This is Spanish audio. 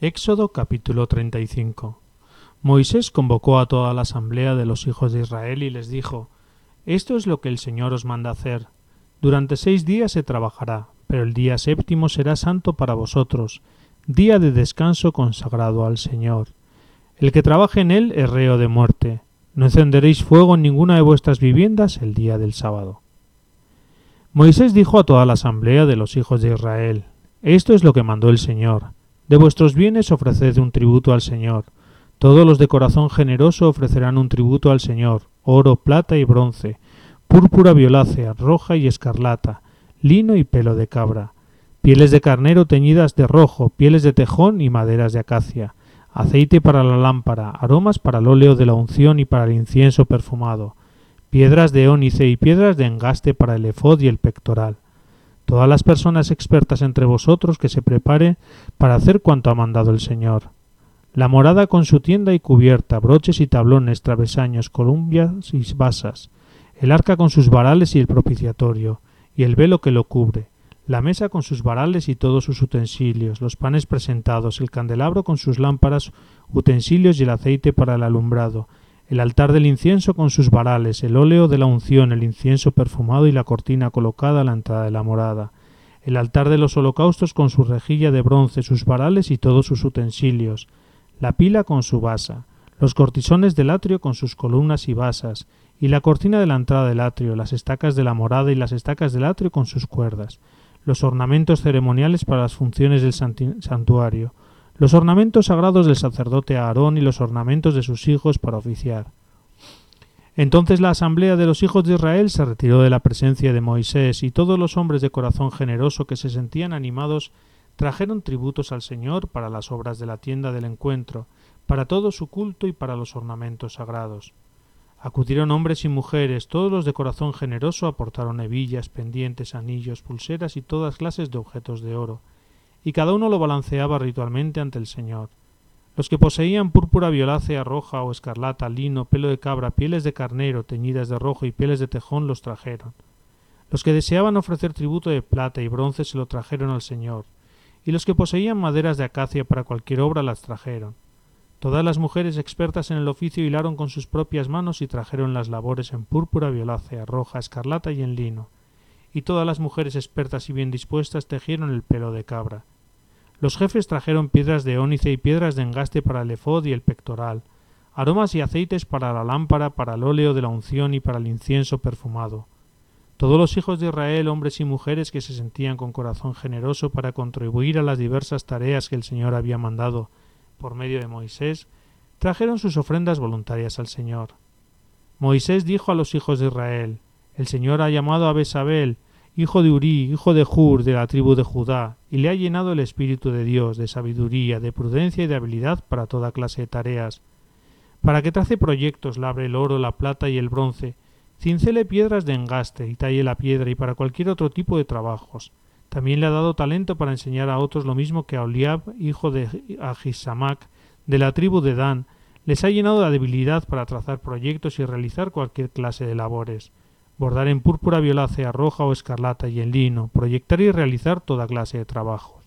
Éxodo capítulo 35 Moisés convocó a toda la asamblea de los hijos de Israel y les dijo Esto es lo que el Señor os manda hacer. Durante seis días se trabajará, pero el día séptimo será santo para vosotros, día de descanso consagrado al Señor. El que trabaje en él es reo de muerte. No encenderéis fuego en ninguna de vuestras viviendas el día del sábado. Moisés dijo a toda la asamblea de los hijos de Israel Esto es lo que mandó el Señor. De vuestros bienes ofreced un tributo al Señor. Todos los de corazón generoso ofrecerán un tributo al Señor, oro, plata y bronce, púrpura violácea, roja y escarlata, lino y pelo de cabra, pieles de carnero teñidas de rojo, pieles de tejón y maderas de acacia, aceite para la lámpara, aromas para el óleo de la unción y para el incienso perfumado, piedras de ónice y piedras de engaste para el efod y el pectoral. Todas las personas expertas entre vosotros que se preparen para hacer cuanto ha mandado el Señor. La morada con su tienda y cubierta, broches y tablones, travesaños, columbias y basas, el arca con sus varales y el propiciatorio, y el velo que lo cubre, la mesa con sus varales y todos sus utensilios, los panes presentados, el candelabro con sus lámparas, utensilios y el aceite para el alumbrado, el altar del incienso con sus varales, el óleo de la unción, el incienso perfumado y la cortina colocada a la entrada de la morada, el altar de los holocaustos con su rejilla de bronce, sus varales y todos sus utensilios, la pila con su basa, los cortisones del atrio con sus columnas y basas, y la cortina de la entrada del atrio, las estacas de la morada y las estacas del atrio con sus cuerdas, los ornamentos ceremoniales para las funciones del santuario, los ornamentos sagrados del sacerdote Aarón y los ornamentos de sus hijos para oficiar. Entonces la asamblea de los hijos de Israel se retiró de la presencia de Moisés, y todos los hombres de corazón generoso que se sentían animados trajeron tributos al Señor para las obras de la tienda del encuentro, para todo su culto y para los ornamentos sagrados. Acudieron hombres y mujeres, todos los de corazón generoso aportaron hebillas, pendientes, anillos, pulseras y todas clases de objetos de oro, y cada uno lo balanceaba ritualmente ante el Señor. Los que poseían púrpura violácea, roja o escarlata, lino, pelo de cabra, pieles de carnero teñidas de rojo y pieles de tejón los trajeron. Los que deseaban ofrecer tributo de plata y bronce se lo trajeron al Señor, y los que poseían maderas de acacia para cualquier obra las trajeron. Todas las mujeres expertas en el oficio hilaron con sus propias manos y trajeron las labores en púrpura, violácea, roja, escarlata y en lino. Y todas las mujeres expertas y bien dispuestas tejieron el pelo de cabra. Los jefes trajeron piedras de ónice y piedras de engaste para el efod y el pectoral, aromas y aceites para la lámpara, para el óleo de la unción y para el incienso perfumado. Todos los hijos de Israel, hombres y mujeres que se sentían con corazón generoso para contribuir a las diversas tareas que el Señor había mandado, por medio de Moisés, trajeron sus ofrendas voluntarias al Señor. Moisés dijo a los hijos de Israel, El Señor ha llamado a Besabel, hijo de Urí, hijo de Hur, de la tribu de Judá, y le ha llenado el Espíritu de Dios, de sabiduría, de prudencia y de habilidad para toda clase de tareas, para que trace proyectos, labre el oro, la plata y el bronce, cincele piedras de engaste y talle la piedra y para cualquier otro tipo de trabajos, también le ha dado talento para enseñar a otros lo mismo que a Oliab, hijo de Ahisamac, de la tribu de Dan, les ha llenado de debilidad para trazar proyectos y realizar cualquier clase de labores, bordar en púrpura violácea roja o escarlata y en lino, proyectar y realizar toda clase de trabajo.